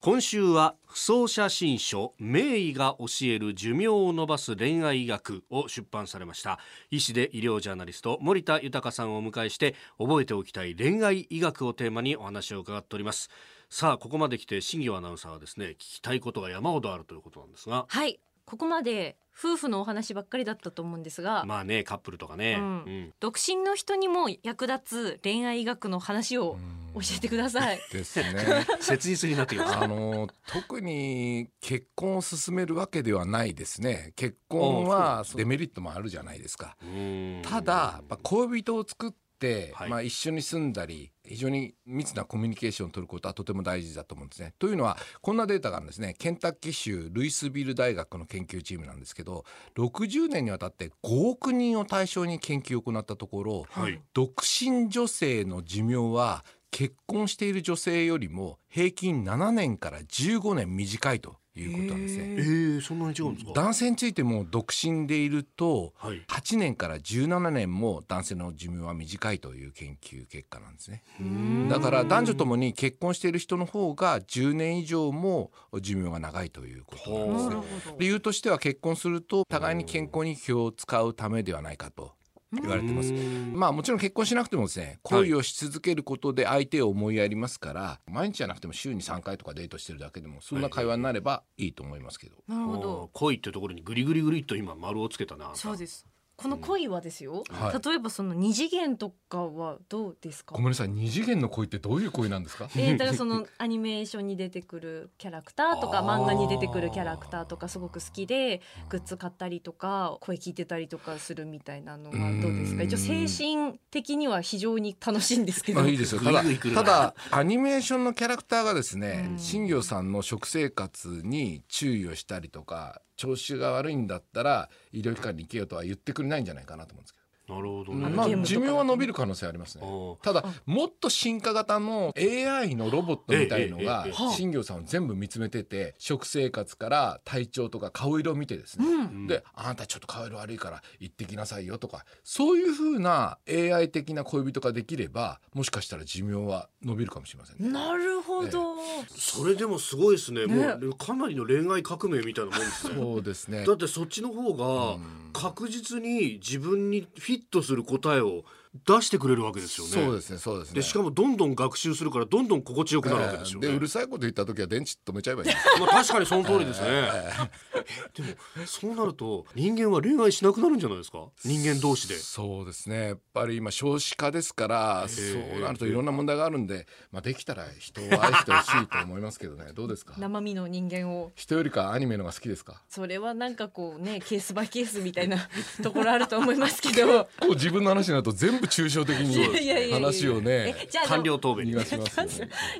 今週は不走写真書名医が教える寿命を延ばす恋愛医学を出版されました。医師で医療ジャーナリスト森田豊さんをお迎えして覚えておきたい恋愛医学をテーマにお話を伺っております。さあここまで来て新業アナウンサーはですね聞きたいことが山ほどあるということなんですが。はいここまで夫婦のお話ばっかりだったと思うんですが、まあねカップルとかね、うんうん独身の人にも役立つ恋愛医学の話を教えてください。ですね。切実になってきましたあの特に結婚を進めるわけではないですね。結婚はデメリットもあるじゃないですか。うんただ、やっぱ恋人を作って、はい。まあ、一緒に住んだり非常に密なコミュニケーションを取ることはとても大事だと思うんですね。というのはこんなデータがあるんですね。ケンタッキー州ルイスビル大学の研究チームなんですけど60年にわたって5億人を対象に研究を行ったところはい。独身女性の寿命は結婚している女性よりも平均7年から15年短いということなんですね。えー、そんなに違うんですか？男性についても独身でいるとはい。8年から17年も男性の寿命は短いという研究結果なんですね。うん。だから男女ともに結婚している人の方が10年以上も寿命が長いということなんですね。理由としては結婚すると互いに健康に気を使うためではないかと言われてます。うん。まあもちろん結婚しなくてもですね恋をし続けることで相手を思いやりますから、毎日じゃなくても週に3回とかデートしてるだけでもそんな会話になればいいと思いますけど、なるほど。恋ってところにグリグリグリっと今丸をつけたなそうです。この恋はですよ。はい。例えばその二次元とかはどうですか？ご。めんなさい。二次元の恋ってどういう恋なんですか？えー、だからその アニメーションに出てくるキャラクターとか漫画に出てくるキャラクターとかすごく好きでグッズ買ったりとか声聞いてたりとかするみたいなのはどうですか？一応精神的には非常に楽しいんですけど、まあいいですよ。ただただアニメーションのキャラクターがですねうん。新業さんの食生活に注意をしたりとか調子が悪いんだったら医療機関に行けよとは言ってくれないんじゃないかなと思うんですけなるほどど、ね、まあ寿命は伸びる可能性ありますね。ただもっと進化型の AI のロボットみたいのがえええええ新業さんを全部見つめてて食生活から体調とか顔色を見てですね、うん。であなたちょっと顔色悪いから行ってきなさいよとかそういう風な AI 的な恋人ができればもしかしたら寿命は伸びるかもしれませんね。なるほど、それでもすごいですね。ね。もうかなりの恋愛革命みたいなもんですね。そうですね。だってそっちの方がうん確実に自分にフィットする答えを出してくれるわけですよね。そうですねそうですね。でしかもどんどん学習するからどんどん心地よくなるわけですよね、でうるさいこと言った時は電池止めちゃえばいいんです。まあ確かにその通りですね、でもそうなると人間は恋愛しなくなるんじゃないですか？人間同士で。そうですね。やっぱり今少子化ですからえそうなるといろんな問題があるんで、まあ、できたら人を愛してほしいと思いますけどね。どうですか？生身の人間を。人よりかアニメのが好きですか？それはなんかこうねケースバイケースみたいなところあると思いますけど。こう自分の話になると全部抽象的にや話をねえじゃあ官僚答弁い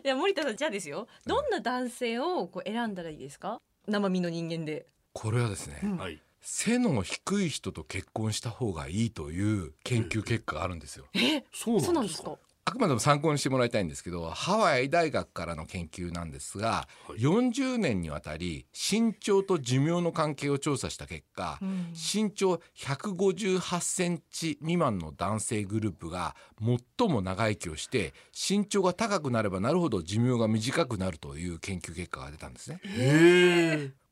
や森田さんじゃあですよ。どんな男性をこう選んだらいいですか？生身の人間で。これはですね、うん。はい。背の低い人と結婚した方がいいという研究結果があるんですよ。えそうそうなんんですか？あくまでも参考にしてもらいたいんですけどハワイ大学からの研究なんですが、はい。40年にわたり身長と寿命の関係を調査した結果、うん。身長158センチ未満の男性グループが最も長生きをして身長が高くなればなるほど寿命が短くなるという研究結果が出たんですね。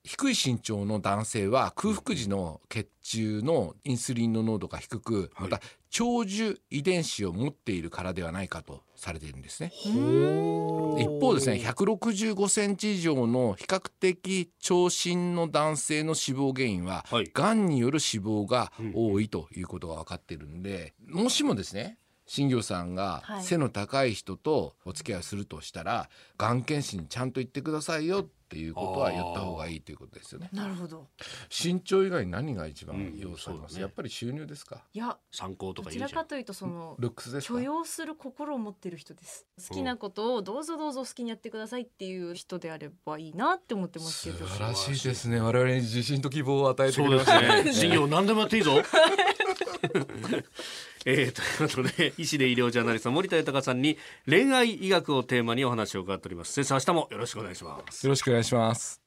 低い身長の男性は空腹時の血中のインスリンの濃度が低くはい。また長寿遺伝子を持っているからではないかとされているんですね。ほ一方ですね165センチ以上の比較的長身の男性の死亡原因は、はい。がんによる死亡が多いということが分かっているんで、もしもですね新業さんがはい。背の高い人とお付き合いするとしたら、がん検診にちゃんと言ってくださいよっていうことは言った方がいいということですよね。なるほど。身長以外に何が一番うん要素あります、そうだね。やっぱり収入ですか？いや参考とどか言うじゃん。ちらかというとそのルックスですか？許容する心を持ってる人です。好きなことをどうぞどうぞ好きにやってくださいっていう人であればいいなって思ってますけど。素晴らしいですね。我々に自信と希望を与えてくれますすね。ね。事業何でもやっていいぞ えー、ということで医師で医療ジャーナリスト森田豊さんに恋愛医学をテーマにお話を伺っております。先生明日もよろしくお願いします。よろしくお願いします。